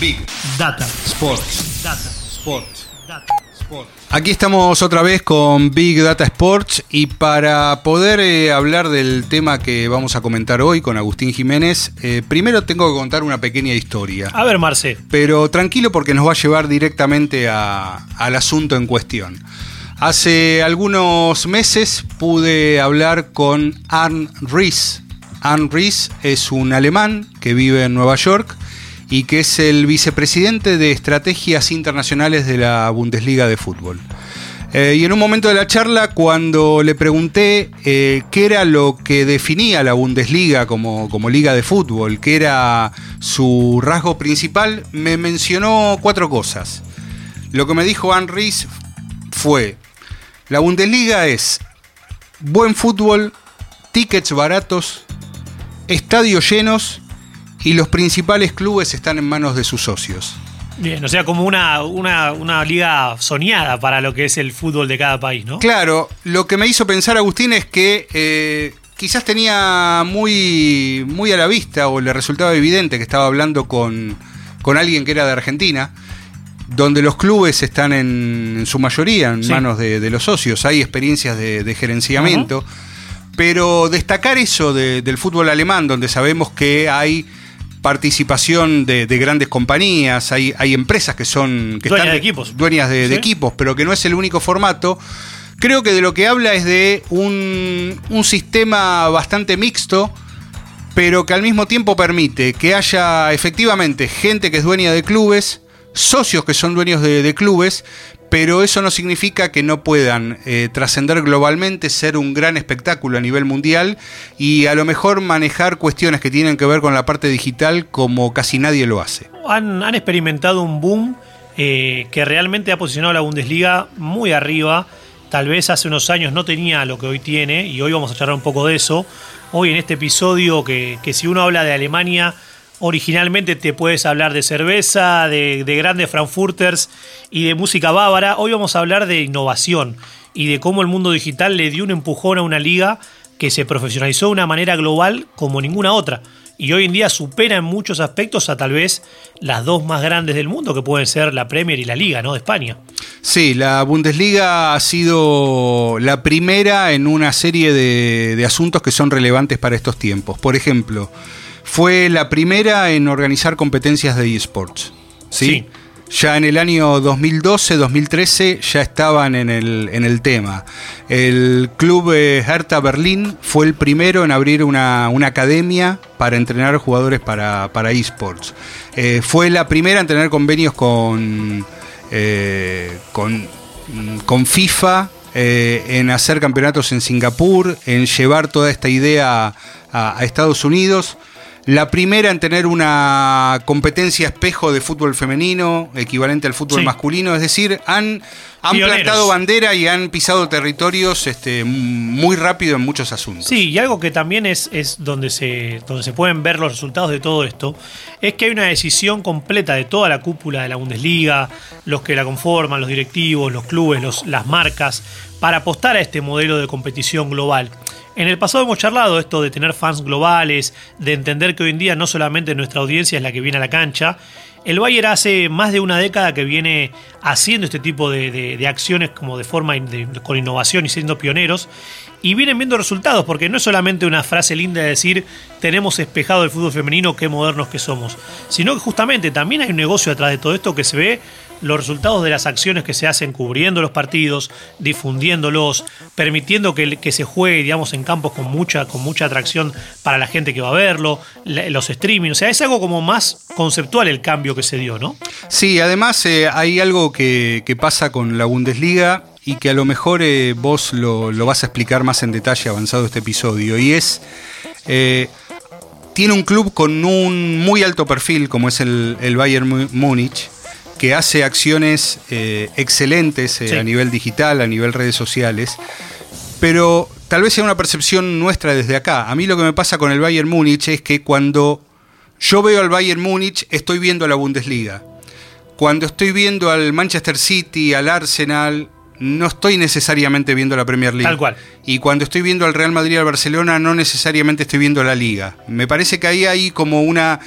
Big Data. Sports. Data. Sports. Data. Sports. Aquí estamos otra vez con Big Data Sports y para poder eh, hablar del tema que vamos a comentar hoy con Agustín Jiménez, eh, primero tengo que contar una pequeña historia. A ver, Marce. Pero tranquilo porque nos va a llevar directamente a- al asunto en cuestión. Hace algunos meses pude hablar con Arne Ries. Arne Ries es un alemán que vive en Nueva York y que es el vicepresidente de estrategias internacionales de la Bundesliga de fútbol. Eh, y en un momento de la charla, cuando le pregunté eh, qué era lo que definía la Bundesliga como, como liga de fútbol, qué era su rasgo principal, me mencionó cuatro cosas. Lo que me dijo Anne Ries fue, la Bundesliga es buen fútbol, tickets baratos, estadios llenos y los principales clubes están en manos de sus socios. Bien, o sea, como una, una, una liga soñada para lo que es el fútbol de cada país, ¿no? Claro, lo que me hizo pensar Agustín es que eh, quizás tenía muy, muy a la vista o le resultaba evidente que estaba hablando con, con alguien que era de Argentina, donde los clubes están en, en su mayoría en Sí. manos de, de los socios, hay experiencias de, de gerenciamiento, pero destacar eso de- del fútbol alemán, donde sabemos que hay participación de, de grandes compañías, hay, hay empresas que son que Dueñas están de equipos. dueñas de, equipos, pero que no es el único formato. Creo que de lo que habla es de un, un sistema bastante mixto, pero que al mismo tiempo permite que haya efectivamente gente que es dueña de clubes, socios que son dueños de, de clubes, pero eso no significa que no puedan eh, trascender globalmente, ser un gran espectáculo a nivel mundial y a lo mejor manejar cuestiones que tienen que ver con la parte digital como casi nadie lo hace. Han, experimentado un boom eh, que realmente ha posicionado a la Bundesliga muy arriba. Tal vez hace unos años no tenía lo que hoy tiene y hoy vamos a charlar un poco de eso. Hoy en este episodio que, que si uno habla de Alemania, originalmente te puedes hablar de cerveza, de, de grandes frankfurters y de música bávara. Hoy vamos a hablar de innovación y de cómo el mundo digital le dio un empujón a una liga que se profesionalizó de una manera global como ninguna otra. Y hoy en día supera en muchos aspectos a tal vez las dos más grandes del mundo, que pueden ser la Premier y la Liga, ¿no? De España. Sí, la Bundesliga ha sido la primera en una serie de asuntos que son relevantes para estos tiempos. Por ejemplo, fue la primera en organizar competencias de esports. ¿sí? Sí. Ya en el año 2012-2013 ya estaban en el, en el tema. El club eh, Hertha Berlín fue el primero en abrir una, una academia para entrenar jugadores para, para esports. Eh, fue la primera en tener convenios con, eh, con, mm, con FIFA, eh, en hacer campeonatos en Singapur, en llevar toda esta idea a, a Estados Unidos. La primera en tener una competencia espejo de fútbol femenino, equivalente al fútbol Sí. masculino. Es decir, han, han plantado bandera y han pisado territorios este, muy rápido en muchos asuntos. Sí, y algo que también es, es donde, se, donde se pueden ver los resultados de todo esto, es que hay una decisión completa de toda la cúpula de la Bundesliga, los que la conforman, los directivos, los clubes, los, las marcas, para apostar a este modelo de competición global. En el pasado hemos charlado esto de tener fans globales, de entender que hoy en día no solamente nuestra audiencia es la que viene a la cancha. El Bayern hace más de una década que viene haciendo este tipo de, acciones como de forma con innovación y siendo pioneros. Y vienen viendo resultados, porque no es solamente una frase linda de decir tenemos espejado el fútbol femenino, qué modernos que somos, sino que justamente también hay un negocio detrás de todo esto que se ve los resultados de las acciones que se hacen cubriendo los partidos, difundiéndolos, permitiendo que, que se juegue, digamos, en campos con mucha, con mucha atracción para la gente que va a verlo, los streaming. O sea, es algo como más conceptual el cambio que se dio, ¿no? Sí, además eh, hay algo que, que pasa con la Bundesliga y que a lo mejor eh, vos lo, lo vas a explicar más en detalle avanzado este episodio, y es, eh, tiene un club con un muy alto perfil, como es el, Bayern Múnich, que hace acciones eh, excelentes eh, a nivel digital, a nivel redes sociales, pero tal vez sea una percepción nuestra desde acá. A mí lo que me pasa con el Bayern Múnich es que cuando yo veo al Bayern Múnich, estoy viendo la Bundesliga. Cuando estoy viendo al Manchester City, al Arsenal, no estoy necesariamente viendo la Premier League. Tal cual. Y cuando estoy viendo al Real Madrid al Barcelona, no necesariamente estoy viendo la Liga. Me parece que ahí hay como una,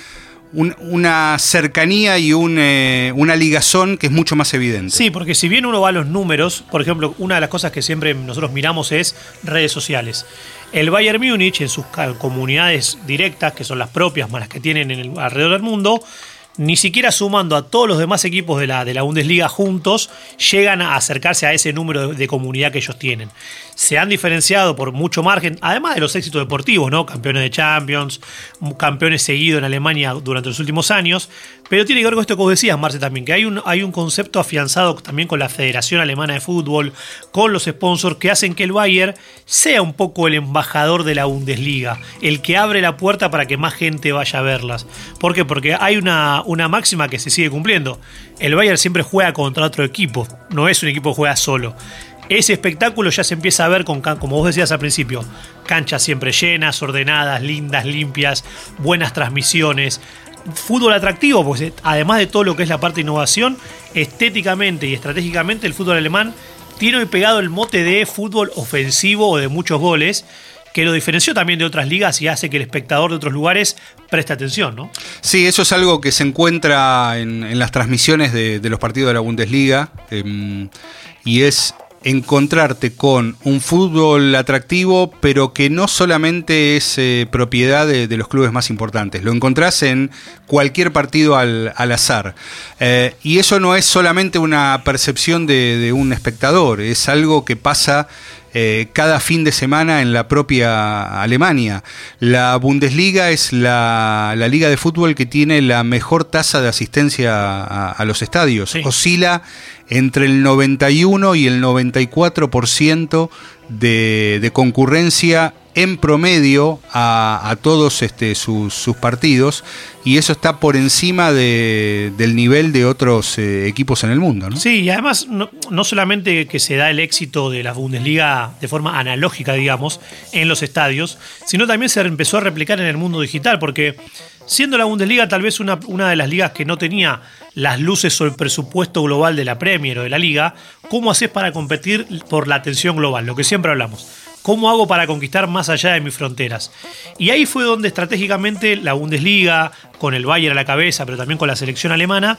una cercanía y un, eh, una ligazón que es mucho más evidente. Sí, porque si bien uno va a los números, por ejemplo, una de las cosas que siempre nosotros miramos es redes sociales. El Bayern Múnich, en sus comunidades directas, que son las propias más las que tienen en el, alrededor del mundo, ni siquiera sumando a todos los demás equipos de la, de la Bundesliga juntos, llegan a acercarse a ese número de, comunidad que ellos tienen. Se han diferenciado por mucho margen, además de los éxitos deportivos, ¿no? Campeones de Champions, campeones seguidos en Alemania durante los últimos años, pero tiene que ver con esto que vos decías, Marce, también, que hay un, hay un concepto afianzado también con la Federación Alemana de Fútbol, con los sponsors, que hacen que el Bayern sea un poco el embajador de la Bundesliga, el que abre la puerta para que más gente vaya a verlas. ¿Por qué? Porque hay una, una máxima que se sigue cumpliendo. El Bayern siempre juega contra otro equipo, no es un equipo que juega solo. Ese espectáculo ya se empieza a ver con, como vos decías al principio, canchas siempre llenas, ordenadas, lindas, limpias, buenas transmisiones, fútbol atractivo, pues además de todo lo que es la parte de innovación, estéticamente y estratégicamente el fútbol alemán tiene hoy pegado el mote de fútbol ofensivo o de muchos goles que lo diferenció también de otras ligas y hace que el espectador de otros lugares preste atención, ¿no? Sí, eso es algo que se encuentra en, las transmisiones de, los partidos de la Bundesliga em, y es encontrarte con un fútbol atractivo, pero que no solamente es eh, propiedad de, los clubes más importantes, lo encontrás en cualquier partido al, azar. Eh, y eso no es solamente una percepción de un espectador, es algo que pasa eh, cada fin de semana en la propia Alemania. La Bundesliga es la, liga de fútbol que tiene la mejor tasa de asistencia a, los estadios. Oscila entre el 91 y el 94% de, de concurrencia en promedio a, todos este, sus, partidos y eso está por encima del nivel de otros eh, equipos en el mundo. ¿no? Sí, y además no, no, solamente que se da el éxito de la Bundesliga de forma analógica, digamos, en los estadios, sino también se empezó a replicar en el mundo digital, porque siendo la Bundesliga tal vez una, una de las ligas que no tenía las luces sobre el presupuesto global de la Premier o de la liga, ¿cómo haces para competir por la atención global? Lo que siempre hablamos ¿Cómo hago para conquistar más allá de mis fronteras? Y ahí fue donde estratégicamente la Bundesliga, con el Bayern a la cabeza, pero también con la selección alemana,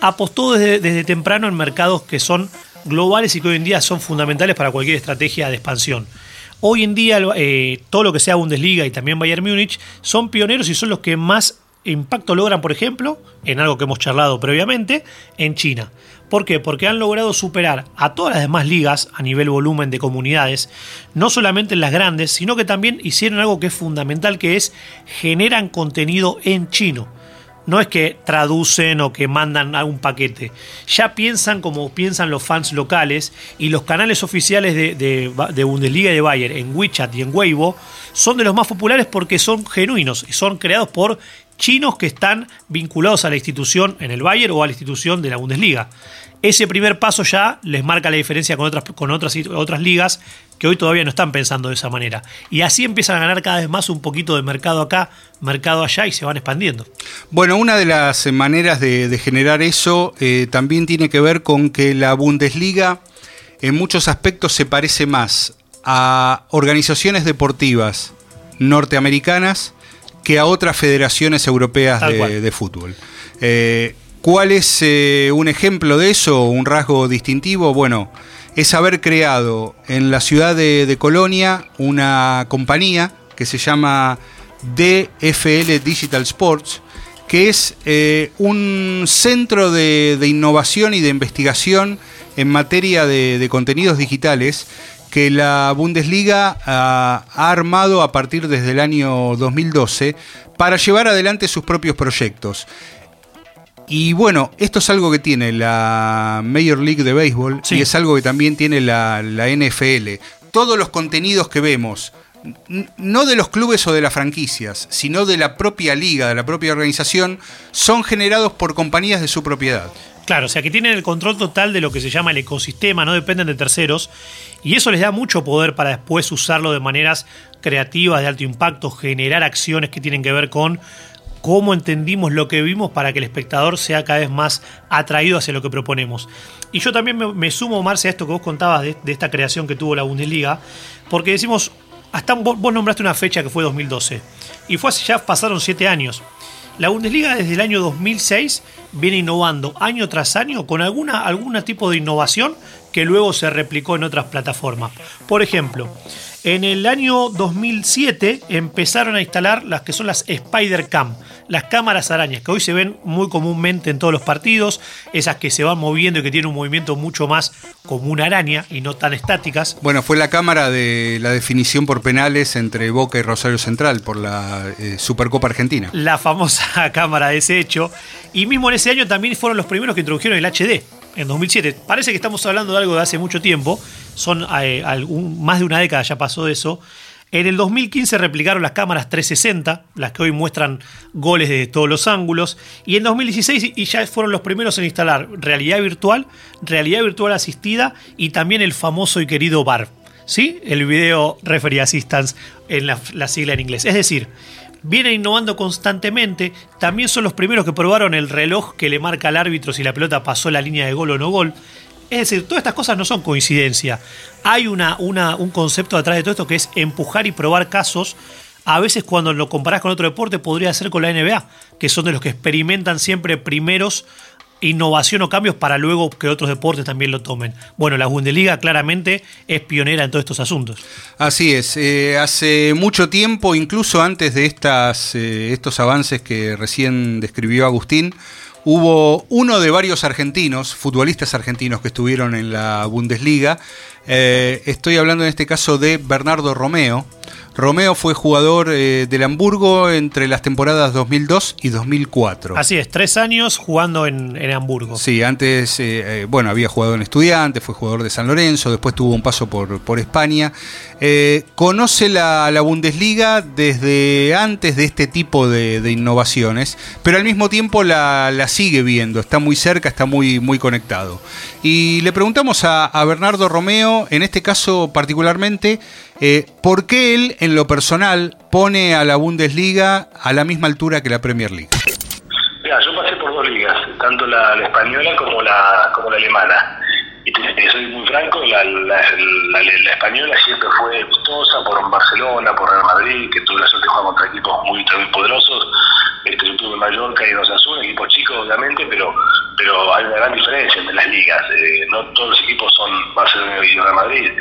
apostó desde, temprano en mercados que son globales y que hoy en día son fundamentales para cualquier estrategia de expansión. Hoy en día eh, todo lo que sea Bundesliga y también Bayern Múnich son pioneros y son los que más impacto logran, por ejemplo, en algo que hemos charlado previamente, en China. ¿Por qué? Porque han logrado superar a todas las demás ligas a nivel volumen de comunidades, no solamente en las grandes, sino que también hicieron algo que es fundamental, que es generan contenido en chino. No es que traducen o que mandan algún paquete. Ya piensan como piensan los fans locales y los canales oficiales de, de, Bundesliga y de Bayern en WeChat y en Weibo son de los más populares porque son genuinos y son creados por chinos que están vinculados a la institución en el Bayern o a la institución de la Bundesliga. Ese primer paso ya les marca la diferencia con otras, con otras, otras ligas que hoy todavía no están pensando de esa manera. Y así empiezan a ganar cada vez más un poquito de mercado acá, mercado allá y se van expandiendo. Bueno, una de las maneras de, generar eso eh, también tiene que ver con que la Bundesliga en muchos aspectos se parece más a organizaciones deportivas norteamericanas que a otras federaciones europeas de, fútbol. Eh, ¿Cuál es eh, un ejemplo de eso, un rasgo distintivo? Bueno, es haber creado en la ciudad de, Colonia una compañía que se llama DFL Digital Sports, que es eh, un centro de, innovación y de investigación en materia de contenidos digitales que la Bundesliga ha armado a partir desde el año 2012 para llevar adelante sus propios proyectos. Y bueno, esto es algo que tiene la Major League de Béisbol y es algo que también tiene la, la NFL. Todos los contenidos que vemos no de los clubes o de las franquicias, sino de la propia liga, de la propia organización, son generados por compañías de su propiedad. Claro, o sea que tienen el control total de lo que se llama el ecosistema, no dependen de terceros, y eso les da mucho poder para después usarlo de maneras creativas, de alto impacto, generar acciones que tienen que ver con cómo entendimos lo que vimos para que el espectador sea cada vez más atraído hacia lo que proponemos. Y yo también me, sumo, Marce, a esto que vos contabas de, esta creación que tuvo la Bundesliga, porque decimos, hasta vos, nombraste una fecha que fue 2012, y fue hace ya pasaron siete años. La Bundesliga desde el año 2006 viene innovando año tras año con alguna, algún tipo de innovación que luego se replicó en otras plataformas. Por ejemplo, en el año 2007 empezaron a instalar las que son las Spider Cam, las cámaras arañas, que hoy se ven muy comúnmente en todos los partidos, esas que se van moviendo y que tienen un movimiento mucho más como una araña y no tan estáticas. Bueno, fue la cámara de la definición por penales entre Boca y Rosario Central por la eh, Supercopa Argentina. La famosa cámara de ese hecho. Y mismo en ese año también fueron los primeros que introdujeron el HD en 2007. Parece que estamos hablando de algo de hace mucho tiempo, son eh, más de una década ya pasó eso. En el 2015 replicaron las cámaras 360, las que hoy muestran goles de todos los ángulos, y en 2016 y ya fueron los primeros en instalar realidad virtual, realidad virtual asistida y también el famoso y querido VAR, ¿sí? El Video Referee Assistance en la sigla en inglés. Es decir, vienen innovando constantemente. También son los primeros que probaron el reloj que le marca al árbitro si la pelota pasó la línea de gol o no gol. Es decir, todas estas cosas no son coincidencia. Hay una, una, un concepto detrás de todo esto que es empujar y probar casos. A veces cuando lo comparás con otro deporte podría ser con la NBA, que son de los que experimentan siempre primeros innovación o cambios para luego que otros deportes también lo tomen. Bueno, la Bundesliga claramente es pionera en todos estos asuntos. Así es, eh, hace mucho tiempo, incluso antes de estas, eh, estos avances que recién describió Agustín, hubo uno de varios argentinos, futbolistas argentinos que estuvieron en la Bundesliga. Eh, estoy hablando en este caso de Bernardo Romeo, Romeo fue jugador eh, del Hamburgo entre las temporadas 2002 y 2004. Así es, tres años jugando en, Hamburgo. Sí, antes, eh, eh, bueno, había jugado en Estudiantes, fue jugador de San Lorenzo, después tuvo un paso por, por España. conoce la, Bundesliga desde antes de este tipo de, innovaciones, pero al mismo tiempo la, sigue viendo, está muy cerca, está muy, muy conectado. Y le preguntamos a, a Bernardo Romeo, en este caso particularmente, eh, ¿Por qué él, en lo personal, pone a la Bundesliga a la misma altura que la Premier League? Mira, yo pasé por dos ligas, tanto la, española como la, como la alemana. Soy muy franco, la, española siempre fue vistosa por Barcelona, por Real Madrid, que tuve la suerte de jugar contra equipos muy, muy poderosos. Este, yo tuve Mallorca y Osasuna, equipos chicos obviamente, pero pero hay una gran diferencia entre las ligas. Eh, no todos los equipos son Barcelona y Real Madrid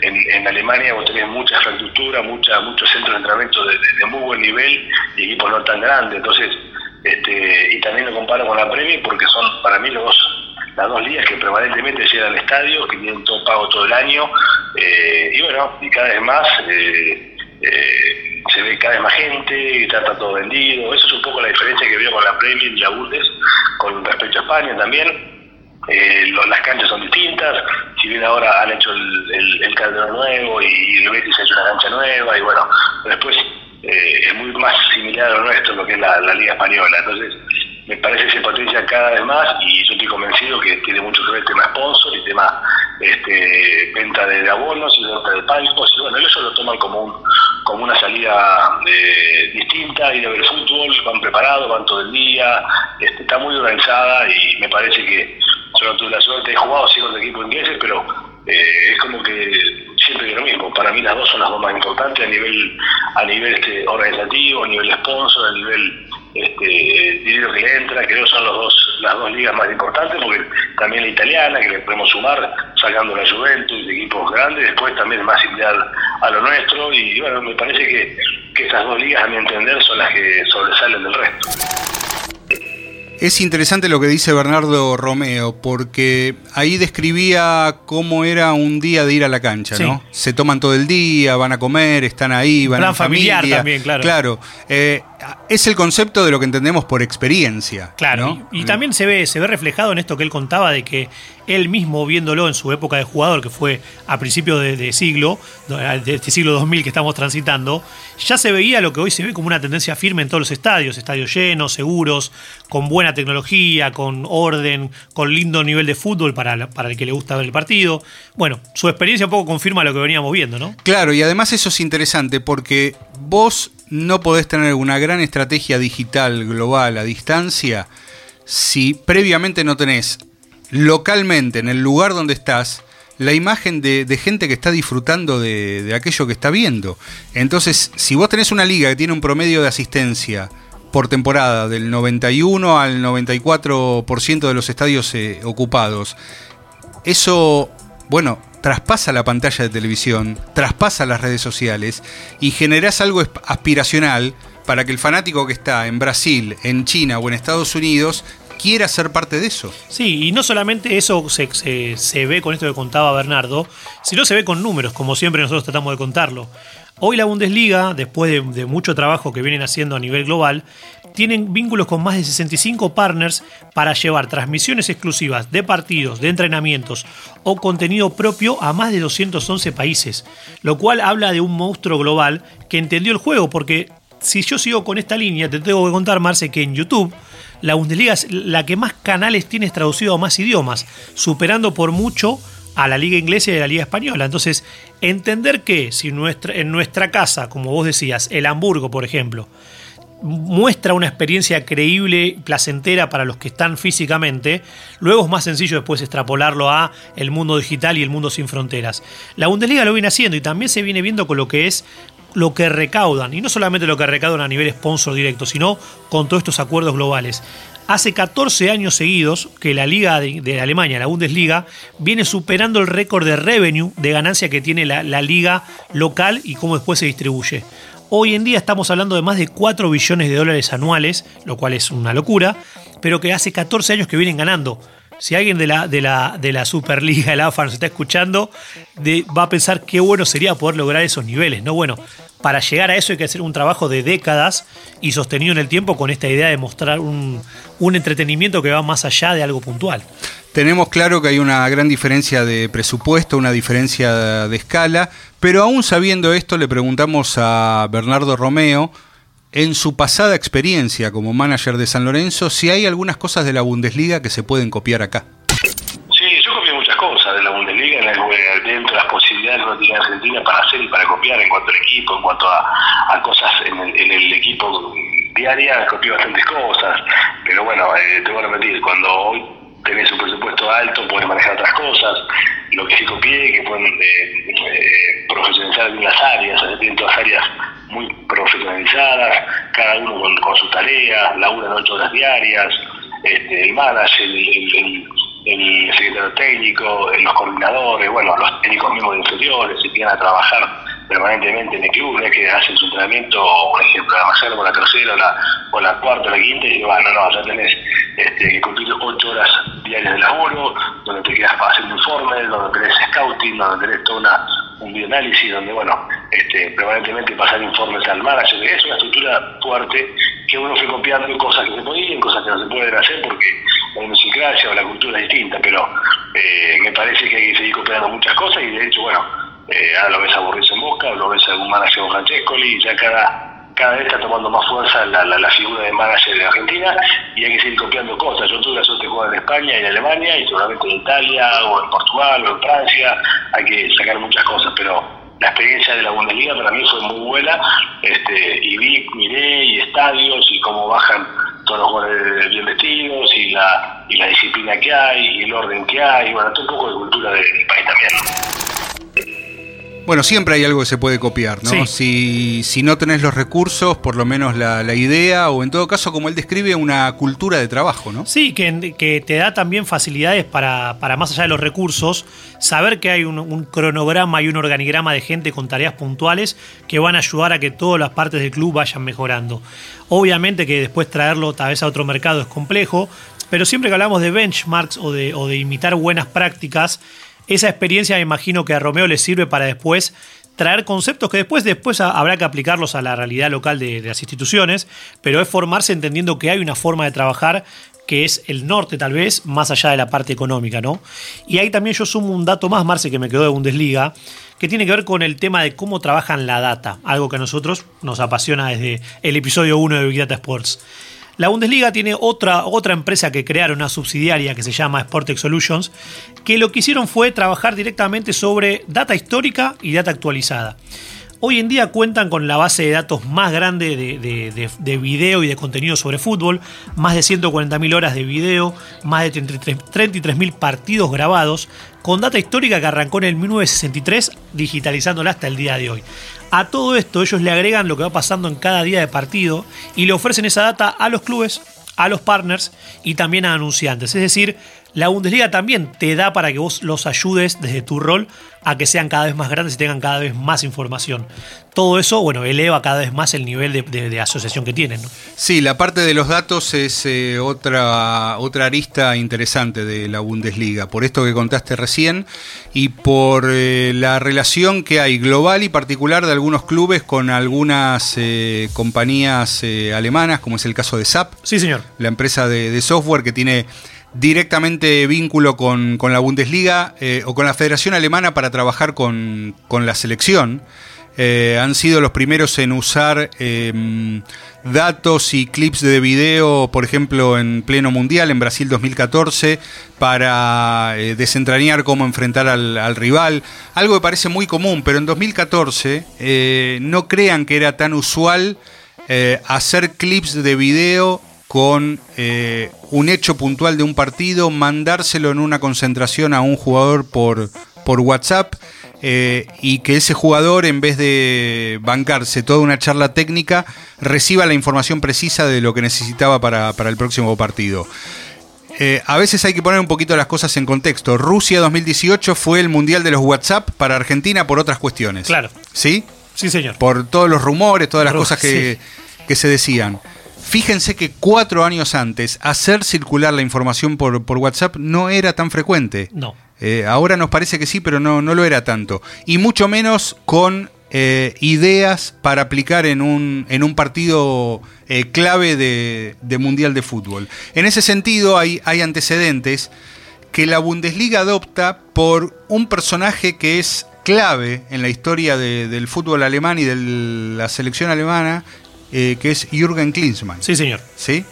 en, Alemania vos tenés mucha infraestructura, mucha, muchos centros de entrenamiento de, muy buen nivel y equipos no tan grandes. Entonces, este, y también lo comparo con la Premier porque son para mí los las dos ligas que prevalentemente llegan al estadio, que tienen todo pago todo el año, eh, y bueno, y cada vez más eh, eh, se ve cada vez más gente, y está todo vendido. Eso es un poco la diferencia que veo con la Premier y la Bundes con respecto a España también eh, las canchas son distintas, si bien ahora han hecho el, el, Calderón nuevo y el Betis ha hecho una cancha nueva y bueno, después eh, es muy más similar a lo nuestro lo que es la, Liga Española, entonces me parece que se potencia cada vez más y yo estoy convencido que tiene mucho que ver el tema sponsor y tema este, venta de, abonos y venta de palcos. Y bueno, ellos lo toman como un, como una salida eh, distinta y de ver fútbol, van preparados, van todo el día, este, está muy organizada y me parece que yo no tuve la suerte, he jugado sí con equipos ingleses, pero eh, es como que siempre es lo mismo. Para mí las dos son las dos más importantes a nivel a nivel este, organizativo, a nivel sponsor, a nivel este, dinero que entra. Creo que son los dos, las dos ligas más importantes, porque también la italiana, que le podemos sumar, sacando la Juventus, de equipos grandes, después también más similar a lo nuestro. Y bueno, me parece que, que estas dos ligas, a mi entender, son las que sobresalen del resto. Es interesante lo que dice Bernardo Romeo, porque ahí describía cómo era un día de ir a la cancha, ¿no? Se toman todo el día, van a comer, están ahí, van a familiar también, claro. Claro. Eh, es el concepto de lo que entendemos por experiencia. Claro. Y, también se ve, se ve reflejado en esto que él contaba de que él mismo viéndolo en su época de jugador, que fue a principios de, siglo, de este siglo 2000 que estamos transitando, ya se veía lo que hoy se ve como una tendencia firme en todos los estadios, estadios llenos, seguros, con buena tecnología, con orden, con lindo nivel de fútbol para, para el que le gusta ver el partido. Bueno, su experiencia un poco confirma lo que veníamos viendo, ¿no? Claro, y además eso es interesante porque vos no podés tener una gran estrategia digital global a distancia si previamente no tenés localmente, en el lugar donde estás, la imagen de, gente que está disfrutando de, aquello que está viendo. Entonces, si vos tenés una liga que tiene un promedio de asistencia por temporada del 91 al 94% de los estadios eh, ocupados, eso, bueno, traspasa la pantalla de televisión, traspasa las redes sociales y generás algo aspiracional para que el fanático que está en Brasil, en China o en Estados Unidos quiera ser parte de eso. Sí, y no solamente eso se, se, ve con esto que contaba Bernardo, sino se ve con números, como siempre nosotros tratamos de contarlo. Hoy la Bundesliga, después de, mucho trabajo que vienen haciendo a nivel global, tienen vínculos con más de 65 partners para llevar transmisiones exclusivas de partidos, de entrenamientos o contenido propio a más de 211 países, lo cual habla de un monstruo global que entendió el juego, porque si yo sigo con esta línea, te tengo que contar, Marce, que en YouTube la Bundesliga es la que más canales tienes traducido a más idiomas, superando por mucho a la liga inglesa y a la liga española. Entonces, entender que si en nuestra casa, como vos decías, el Hamburgo, por ejemplo, muestra una experiencia creíble, placentera para los que están físicamente, luego es más sencillo después extrapolarlo a el mundo digital y el mundo sin fronteras. La Bundesliga lo viene haciendo y también se viene viendo con lo que es lo que recaudan, y no solamente lo que recaudan a nivel sponsor directo, sino con todos estos acuerdos globales. Hace 14 años seguidos que la Liga de, Alemania, la Bundesliga, viene superando el récord de revenue, de ganancia que tiene la, la liga local y cómo después se distribuye. Hoy en día estamos hablando de más de 4 billones de dólares anuales, lo cual es una locura, pero que hace 14 años que vienen ganando. Si alguien de la, de la, de la Superliga, el AFA, nos está escuchando, va a pensar qué bueno sería poder lograr esos niveles. ¿no? Bueno, para llegar a eso hay que hacer un trabajo de décadas y sostenido en el tiempo con esta idea de mostrar un, un entretenimiento que va más allá de algo puntual. Tenemos claro que hay una gran diferencia de presupuesto, una diferencia de escala, pero aún sabiendo esto le preguntamos a Bernardo Romeo, en su pasada experiencia como manager de San Lorenzo, si hay algunas cosas de la Bundesliga que se pueden copiar acá. Sí, yo copié muchas cosas de la Bundesliga dentro de las posibilidades que tiene Argentina para hacer y para copiar en cuanto al equipo, en cuanto a, cosas en el, equipo diaria, copié bastantes cosas, pero bueno, eh, te voy a repetir, cuando hoy tenés un presupuesto alto, puedes manejar otras cosas. Lo que sí copié, que pueden eh, profesionalizar bien las áreas, tienen todas áreas muy profesionalizadas, cada uno con, sus tareas, laburan ocho horas diarias, este, el manager, el, el, secretario técnico, los coordinadores, bueno, los técnicos mismos de inferiores, se quedan a trabajar permanentemente en el club, no es que hacen su entrenamiento, por ejemplo, la reserva, la tercera, o la, o la cuarta, o la quinta, y bueno, no, ya tenés este, que cumplir ocho horas diarias de laburo, donde te quedas haciendo informes, donde tenés scouting, donde tenés toda una, un videoanálisis, donde, bueno, este, permanentemente pasar informes al manager. Es una estructura fuerte que uno fue copiando cosas que se podían, cosas que no se pueden hacer porque la idiosincrasia o la cultura es distinta, pero eh, me parece que hay que seguir copiando muchas cosas y de hecho, bueno, eh, ahora lo ves a Borges en Mosca, o lo ves a algún manager con Francescoli, y ya cada cada vez está tomando más fuerza la, la, figura de manager de Argentina y hay que seguir copiando cosas. Yo tuve la suerte de jugar en España y en Alemania y seguramente en Italia o en Portugal o en Francia. Hay que sacar muchas cosas, pero la experiencia de la Bundesliga para mí fue muy buena este, y vi, miré y estadios y cómo bajan todos los jugadores bien vestidos y la, y la disciplina que hay y el orden que hay, bueno, todo un poco de cultura del país también. Bueno, siempre hay algo que se puede copiar, ¿no? Sí. Si, si no tenés los recursos, por lo menos la, la idea, o en todo caso, como él describe, una cultura de trabajo, ¿no? Sí, que, que te da también facilidades para, para, más allá de los recursos, saber que hay un, un, cronograma y un organigrama de gente con tareas puntuales que van a ayudar a que todas las partes del club vayan mejorando. Obviamente que después traerlo tal vez a otro mercado es complejo, pero siempre que hablamos de benchmarks o de, o de imitar buenas prácticas, esa experiencia me imagino que a Romeo le sirve para después traer conceptos que después, después habrá que aplicarlos a la realidad local de, las instituciones, pero es formarse entendiendo que hay una forma de trabajar que es el norte tal vez, más allá de la parte económica, ¿no? Y ahí también yo sumo un dato más, Marce, que me quedó de Bundesliga, que tiene que ver con el tema de cómo trabajan la data, algo que a nosotros nos apasiona desde el episodio 1 de Big Data Sports. La Bundesliga tiene otra, otra empresa que crearon, una subsidiaria que se llama Sportex Solutions, que lo que hicieron fue trabajar directamente sobre data histórica y data actualizada. Hoy en día cuentan con la base de datos más grande de, de, de, de video y de contenido sobre fútbol, más de 140.000 horas de video, más de 33.000 partidos grabados, con data histórica que arrancó en el 1963, digitalizándola hasta el día de hoy. A todo esto ellos le agregan lo que va pasando en cada día de partido y le ofrecen esa data a los clubes, a los partners y también a anunciantes. Es decir, la Bundesliga también te da para que vos los ayudes desde tu rol a que sean cada vez más grandes y tengan cada vez más información. Todo eso, bueno, eleva cada vez más el nivel de, de, de asociación que tienen. ¿no? Sí, la parte de los datos es eh, otra, otra arista interesante de la Bundesliga, por esto que contaste recién y por eh, la relación que hay global y particular de algunos clubes con algunas eh, compañías alemanas, como es el caso de SAP. Sí, señor. La empresa de, de software que tiene directamente vínculo con, con la Bundesliga eh, o con la Federación Alemana para trabajar con, con la selección. Eh, han sido los primeros en usar eh, datos y clips de video, por ejemplo, en pleno mundial, en Brasil 2014, para eh, desentrañar cómo enfrentar al, al, rival. Algo que parece muy común, pero en 2014 eh, no crean que era tan usual hacer clips de video con eh, un hecho puntual de un partido, mandárselo en una concentración a un jugador por, por WhatsApp eh, y que ese jugador, en vez de bancarse toda una charla técnica, reciba la información precisa de lo que necesitaba para, para el próximo partido. Eh, a veces hay que poner un poquito las cosas en contexto. Rusia 2018 fue el mundial de los WhatsApp para Argentina por otras cuestiones. Claro. ¿Sí? Sí, señor. Por todos los rumores, todas las cosas que, sí. que se decían. Fíjense que cuatro años antes, hacer circular la información por, por WhatsApp no era tan frecuente. No. Eh, ahora nos parece que sí, pero no, no lo era tanto. Y mucho menos con eh, ideas para aplicar en un, en un partido eh, clave de, de, Mundial de Fútbol. En ese sentido hay, hay antecedentes que la Bundesliga adopta por un personaje que es clave en la historia de, del fútbol alemán y de la selección alemana, eh, que es Jürgen Klinsmann. Sí, señor. ¿Sí?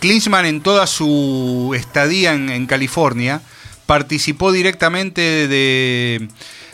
Klinsmann en toda su estadía en, en California participó directamente de,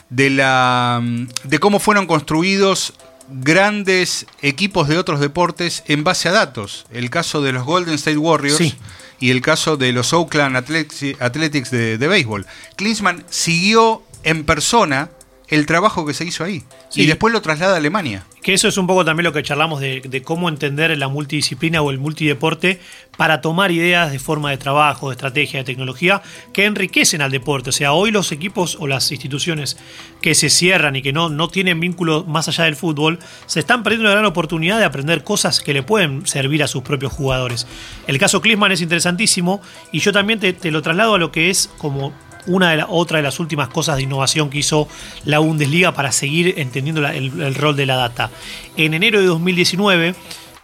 de, la, de cómo fueron construidos grandes equipos de otros deportes en base a datos. El caso de los Golden State Warriors Sí. y el caso de los Oakland Athletics, de, de béisbol. Klinsmann siguió en persona el trabajo que se hizo ahí Sí. y después lo traslada a Alemania. Que eso es un poco también lo que charlamos de, de cómo entender la multidisciplina o el multideporte para tomar ideas de forma de trabajo, de estrategia, de tecnología que enriquecen al deporte. O sea, hoy los equipos o las instituciones que se cierran y que no, no tienen vínculo más allá del fútbol, se están perdiendo una gran oportunidad de aprender cosas que le pueden servir a sus propios jugadores. El caso Klinsmann es interesantísimo y yo también te, te lo traslado a lo que es como una de la, otra de las últimas cosas de innovación que hizo la Bundesliga para seguir entendiendo el, rol de la data. En enero de 2019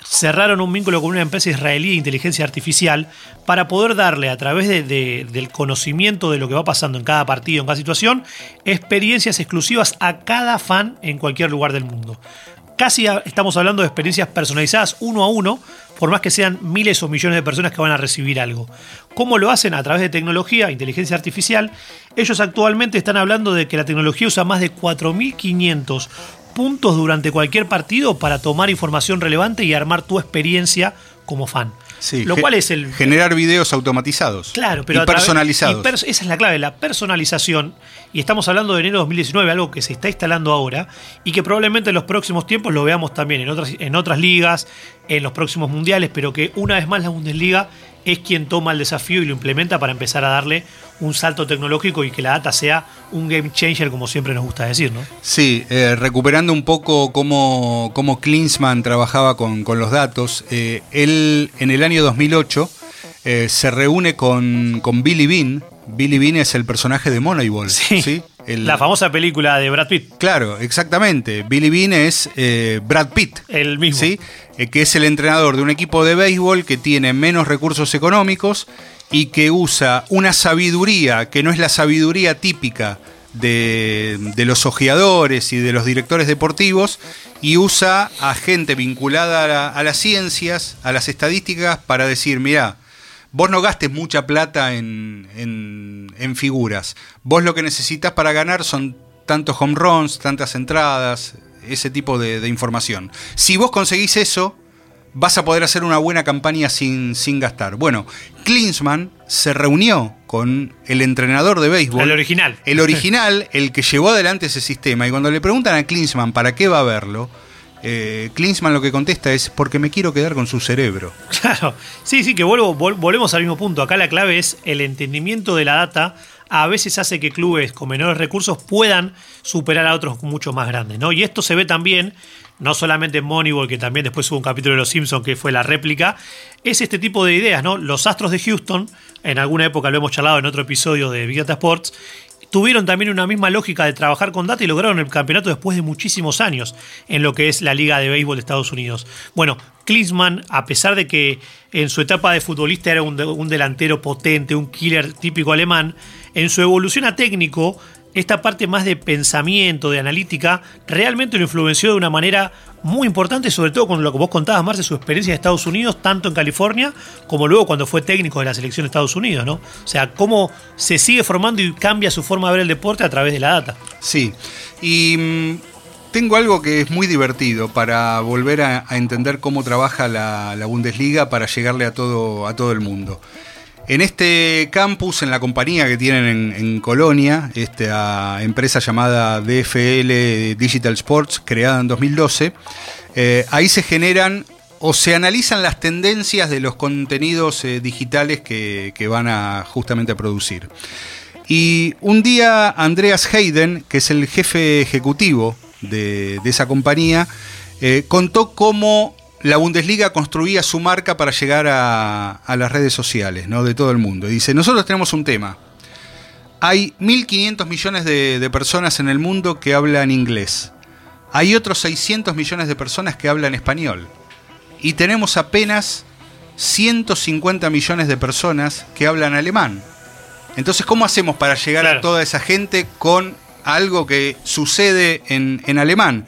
cerraron un vínculo con una empresa israelí de inteligencia artificial para poder darle a través de, del conocimiento de lo que va pasando en cada partido, en cada situación, experiencias exclusivas a cada fan en cualquier lugar del mundo. Casi estamos hablando de experiencias personalizadas uno a uno, por más que sean miles o millones de personas que van a recibir algo. ¿Cómo lo hacen? A través de tecnología, inteligencia artificial. Ellos actualmente están hablando de que la tecnología usa más de 4.500 puntos durante cualquier partido para tomar información relevante y armar tu experiencia como fan. Sí, lo cual es el Generar videos automatizados. Claro, pero y personalizados. y pers- esa es la clave, la personalización. Y estamos hablando de enero de 2019, algo que se está instalando ahora y que probablemente en los próximos tiempos lo veamos también en otras, en otras ligas, en los próximos mundiales, pero que una vez más la Bundesliga es quien toma el desafío y lo implementa para empezar a darle un salto tecnológico y que la data sea un game changer, como siempre nos gusta decir, ¿no? Sí, eh, recuperando un poco cómo, cómo Klinsmann trabajaba con, con los datos, eh, él en el año 2008 eh, se reúne con, con Billy Bean. Billy Bean es el personaje de Moneyball. Sí. El- La famosa película de Brad Pitt, Claro, exactamente. Billy Bean es eh, Brad Pitt. el mismo. ¿sí? Eh, que es el entrenador de un equipo de béisbol que tiene menos recursos económicos y que usa una sabiduría que no es la sabiduría típica de, de los ojeadores y de los directores deportivos y usa a gente vinculada a, la- a las ciencias, a las estadísticas, para decir, mira, vos no gastes mucha plata en, en- en figuras, vos lo que necesitas para ganar son tantos home runs, tantas entradas, ese tipo de, de información. Si vos conseguís eso, vas a poder hacer una buena campaña sin, sin gastar. Bueno, Klinsmann se reunió con el entrenador de béisbol. El original. El original, el que llevó adelante ese sistema. Y cuando le preguntan a Klinsmann para qué va a verlo, eh, Klinsmann lo que contesta es porque me quiero quedar con su cerebro. Claro, sí, sí, que vuelvo, vol- volvemos al mismo punto. Acá la clave es el entendimiento de la data. A veces hace que clubes con menores recursos puedan superar a otros mucho más grandes, ¿no? Y esto se ve también, no solamente en Moneyball, que también después hubo un capítulo de Los Simpsons que fue la réplica, es este tipo de ideas, ¿no? Los Astros de Houston, en alguna época lo hemos charlado en otro episodio de Big Data Sports, tuvieron también una misma lógica de trabajar con data y lograron el campeonato después de muchísimos años en lo que es la Liga de Béisbol de Estados Unidos. Bueno, Klinsmann, a pesar de que en su etapa de futbolista era un, un delantero potente, un killer típico alemán, en su evolución a técnico, esta parte más de pensamiento, de analítica, realmente lo influenció de una manera muy importante, sobre todo con lo que vos contabas, Marce, su experiencia en Estados Unidos, tanto en California como luego cuando fue técnico de la selección de Estados Unidos, ¿no? O sea, cómo se sigue formando y cambia su forma de ver el deporte a través de la data. Sí, y mm, tengo algo que es muy divertido para volver a, a entender cómo trabaja la, la Bundesliga para llegarle a todo, a todo el mundo. En este campus, en la compañía que tienen en, Colonia, esta empresa llamada DFL Digital Sports, creada en 2012, eh, ahí se generan o se analizan las tendencias de los contenidos eh, digitales que, van a justamente producir. Y un día Andreas Hayden, que es el jefe ejecutivo de, de esa compañía, eh, contó cómo la Bundesliga construía su marca para llegar a, a las redes sociales ¿no? de todo el mundo. Y dice, nosotros tenemos un tema. Hay 1.500 millones de, de personas en el mundo que hablan inglés. Hay otros 600 millones de personas que hablan español. Y tenemos apenas 150 millones de personas que hablan alemán. Entonces, ¿cómo hacemos para llegar Claro. a toda esa gente con algo que sucede en, en alemán?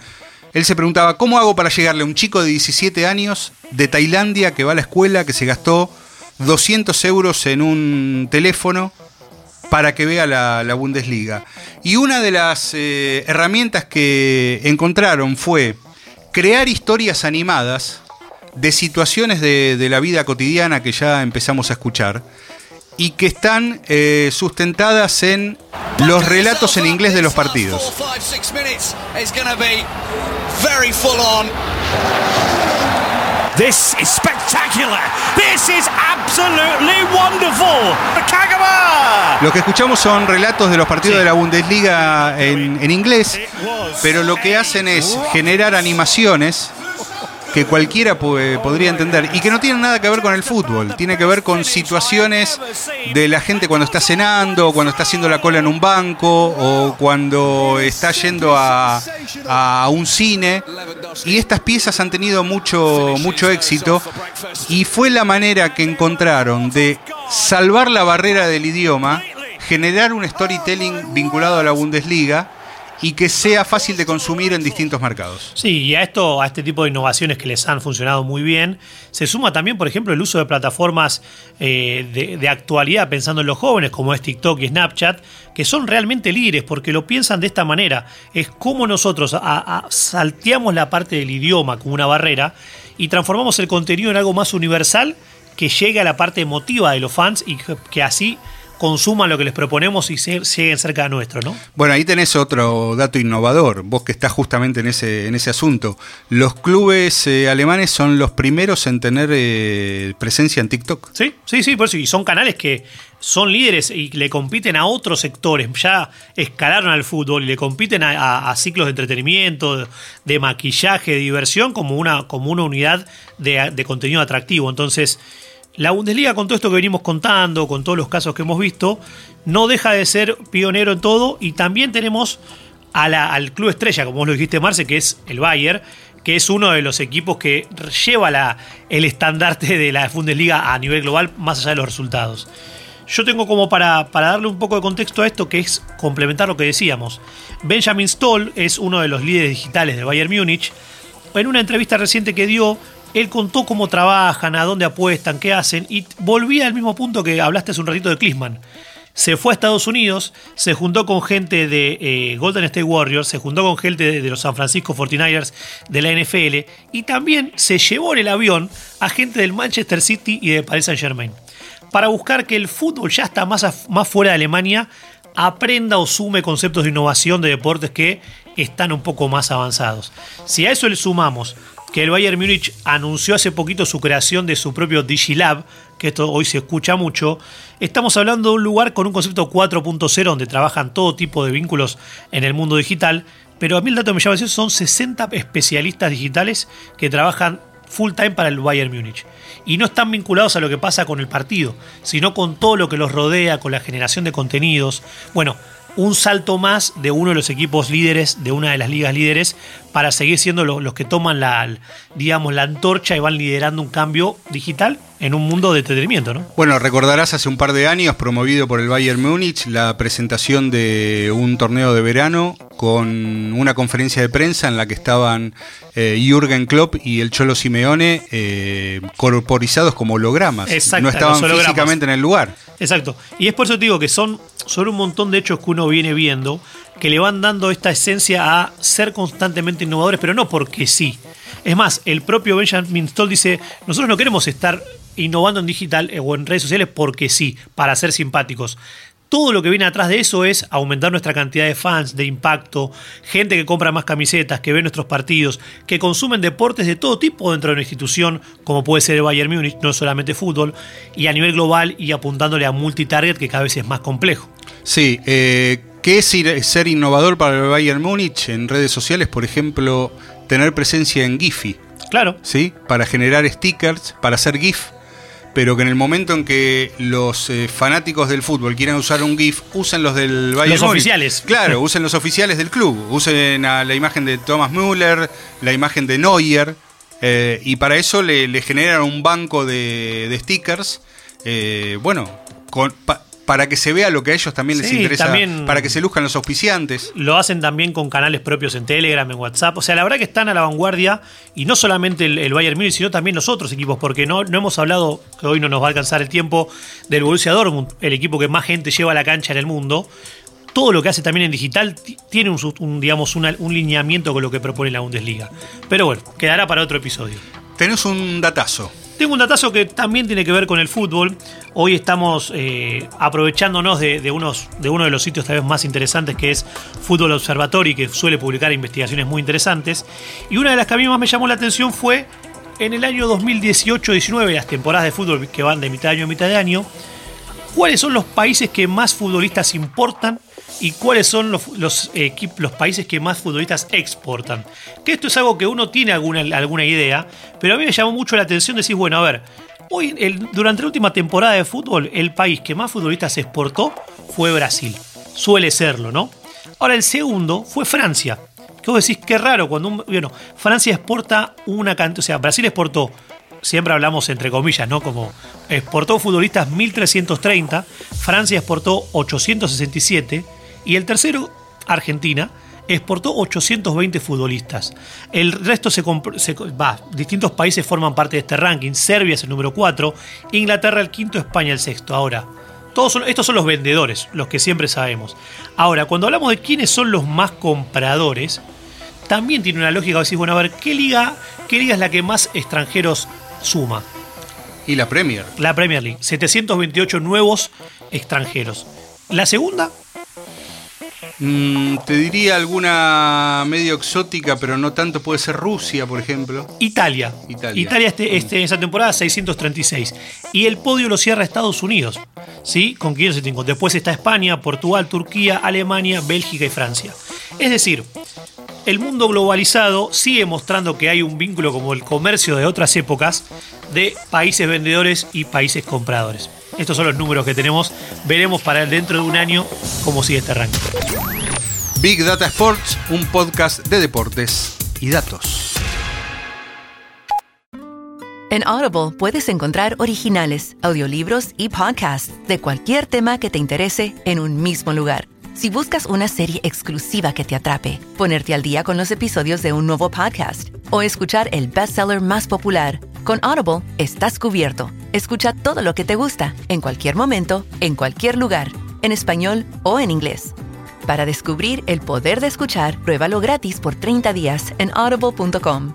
Él se preguntaba, ¿cómo hago para llegarle a un chico de 17 años de Tailandia que va a la escuela, que se gastó 200 euros en un teléfono para que vea la, Bundesliga? Y una de las eh, herramientas que encontraron fue crear historias animadas de situaciones de, de la vida cotidiana que ya empezamos a escuchar y que están eh, sustentadas en los relatos en inglés de los partidos. This is spectacular. This is absolutely wonderful. Kagama! Lo que escuchamos son relatos de los partidos de la Bundesliga en, en inglés, pero lo que hacen es generar animaciones que cualquiera podría entender y que no tienen nada que ver con el fútbol, tiene que ver con situaciones de la gente cuando está cenando, cuando está haciendo la cola en un banco o cuando está yendo a, a un cine y estas piezas han tenido mucho, mucho éxito y fue la manera que encontraron de salvar la barrera del idioma, generar un storytelling vinculado a la Bundesliga y que sea fácil de consumir en distintos mercados. Sí, y a esto, a este tipo de innovaciones que les han funcionado muy bien, se suma también, por ejemplo, el uso de plataformas eh, de, actualidad, pensando en los jóvenes, como es TikTok y Snapchat, que son realmente líderes, porque lo piensan de esta manera. Es como nosotros a- salteamos la parte del idioma como una barrera y transformamos el contenido en algo más universal que llegue a la parte emotiva de los fans y que así consuman lo que les proponemos y se, lleguen cerca de nuestro, ¿no? Bueno, ahí tenés otro dato innovador, vos que estás justamente en ese, en ese asunto. Los clubes eh, alemanes son los primeros en tener eh, presencia en TikTok. Sí, sí, sí, por eso. Y son canales que son líderes y le compiten a otros sectores. Ya escalaron al fútbol y le compiten a, a ciclos de entretenimiento, de, de, maquillaje, de diversión, como una, como una unidad de, de contenido atractivo. Entonces la Bundesliga, con todo esto que venimos contando, con todos los casos que hemos visto, no deja de ser pionero en todo y también tenemos al club estrella, como vos lo dijiste, Marce, que es el Bayern, que es uno de los equipos que lleva el estandarte de la Bundesliga a nivel global, más allá de los resultados. Yo tengo como para, para darle un poco de contexto a esto, que es complementar lo que decíamos. Benjamin Stoll es uno de los líderes digitales de Bayern Múnich. En una entrevista reciente que dio, él contó cómo trabajan, a dónde apuestan, qué hacen, y volvía al mismo punto que hablaste hace un ratito de Klinsmann. Se fue a Estados Unidos, se juntó con gente de eh, Golden State Warriors, se juntó con gente de, los San Francisco 49ers de la NFL y también se llevó en el avión a gente del Manchester City y de Paris Saint Germain. Para buscar que el fútbol ya está más, más fuera de Alemania, aprenda o sume conceptos de innovación de deportes que están un poco más avanzados. Si a eso le sumamos que el Bayern Múnich anunció hace poquito su creación de su propio Digilab, que esto hoy se escucha mucho, estamos hablando de un lugar con un concepto 4.0 donde trabajan todo tipo de vínculos en el mundo digital, pero a mí el dato me llama la atención son 60 especialistas digitales que trabajan full time para el Bayern Múnich. Y no están vinculados a lo que pasa con el partido, sino con todo lo que los rodea, con la generación de contenidos. Bueno, un salto más de uno de los equipos líderes de una de las ligas líderes para seguir siendo los, los, que toman la, digamos, la antorcha y van liderando un cambio digital en un mundo de entretenimiento, ¿no? Bueno, recordarás hace un par de años, promovido por el Bayern Múnich, la presentación de un torneo de verano con una conferencia de prensa en la que estaban eh, Jürgen Klopp y el Cholo Simeone eh, corporizados como hologramas. Exacto, no estaban físicamente en el lugar. Exacto. Y es por eso te digo que son, son un montón de hechos que uno viene viendo que le van dando esta esencia a ser constantemente innovadores, pero no porque sí. Es más, el propio Benjamin Stoll dice, nosotros no queremos estar innovando en digital o en redes sociales porque sí, para ser simpáticos. Todo lo que viene atrás de eso es aumentar nuestra cantidad de fans, de impacto, gente que compra más camisetas, que ve nuestros partidos, que consumen deportes de todo tipo dentro de una institución, como puede ser el Bayern Múnich, no solamente fútbol, y a nivel global y apuntándole a multitarget, que cada vez es más complejo. Sí, eh, ¿qué es ir, ser innovador para el Bayern Múnich en redes sociales? Por ejemplo, tener presencia en Giphy. Claro. ¿Sí? Para generar stickers, para hacer GIF pero que en el momento en que los eh, fanáticos del fútbol quieran usar un GIF, usen los del Bayern Los Múnich. oficiales. Claro, usen los oficiales del club. Usen a la imagen de Thomas Müller, la imagen de Neuer. Eh, y para eso le, le, generan un banco de, de stickers. Eh, bueno, con, pa, para que se vea lo que a ellos también les Sí, interesa, también- para que se luzcan los auspiciantes. Lo hacen también con canales propios en Telegram, en WhatsApp. O sea, la verdad que están a la vanguardia y no solamente el, el Bayern Múnich, sino también los otros equipos, porque no, no hemos hablado, que hoy no nos va a alcanzar el tiempo, del Borussia Dortmund, el equipo que más gente lleva a la cancha en el mundo. Todo lo que hace también en digital ti- tiene un, digamos, una- un lineamiento con lo que propone la Bundesliga. Pero bueno, quedará para otro episodio. Tenés un datazo. Tengo un datazo que también tiene que ver con el fútbol. Hoy estamos eh, aprovechándonos de, unos, de uno de los sitios tal vez más interesantes que es Fútbol Observatory, que suele publicar investigaciones muy interesantes. Y una de las que a mí más me llamó la atención fue en el año 2018-19, las temporadas de fútbol que van de mitad de año a mitad de año, cuáles son los países que más futbolistas importan y cuáles son los, los, países que más futbolistas exportan. Que esto es algo que uno tiene alguna, idea, pero a mí me llamó mucho la atención decir, bueno, a ver, hoy durante la última temporada de fútbol, el país que más futbolistas exportó fue Brasil. Suele serlo, ¿no? Ahora el segundo fue Francia. Que vos decís, qué raro, cuando bueno, Francia exporta una cantidad, o sea, Brasil exportó siempre hablamos entre comillas, ¿no? Como exportó futbolistas 1330, Francia exportó 867 y el tercero, Argentina, exportó 820 futbolistas. El resto se, se distintos países forman parte de este ranking. Serbia es el número 4, Inglaterra el quinto, España el sexto. Ahora, todos son- estos son los vendedores, los que siempre sabemos. Ahora, cuando hablamos de quiénes son los más compradores, también tiene una lógica. Decís, bueno, a ver, ¿qué liga, qué liga es la que más extranjeros suma? Y la Premier. La Premier League. 728 nuevos extranjeros. La segunda, Mm, te diría alguna medio exótica, pero no tanto. Puede ser Rusia, por ejemplo. Italia. Italia. Italia este, este, esa temporada 636. Y el podio lo cierra Estados Unidos, ¿sí? Con 575. Después está España, Portugal, Turquía, Alemania, Bélgica y Francia. Es decir, el mundo globalizado sigue mostrando que hay un vínculo como el comercio de otras épocas de países vendedores y países compradores. Estos son los números que tenemos. Veremos para dentro de un año cómo sigue este ranking. Big Data Sports, un podcast de deportes y datos. En Audible puedes encontrar originales, audiolibros y podcasts de cualquier tema que te interese en un mismo lugar. Si buscas una serie exclusiva que te atrape, ponerte al día con los episodios de un nuevo podcast o escuchar el bestseller más popular, con Audible estás cubierto. Escucha todo lo que te gusta, en cualquier momento, en cualquier lugar, en español o en inglés. Para descubrir el poder de escuchar, pruébalo gratis por 30 días en audible.com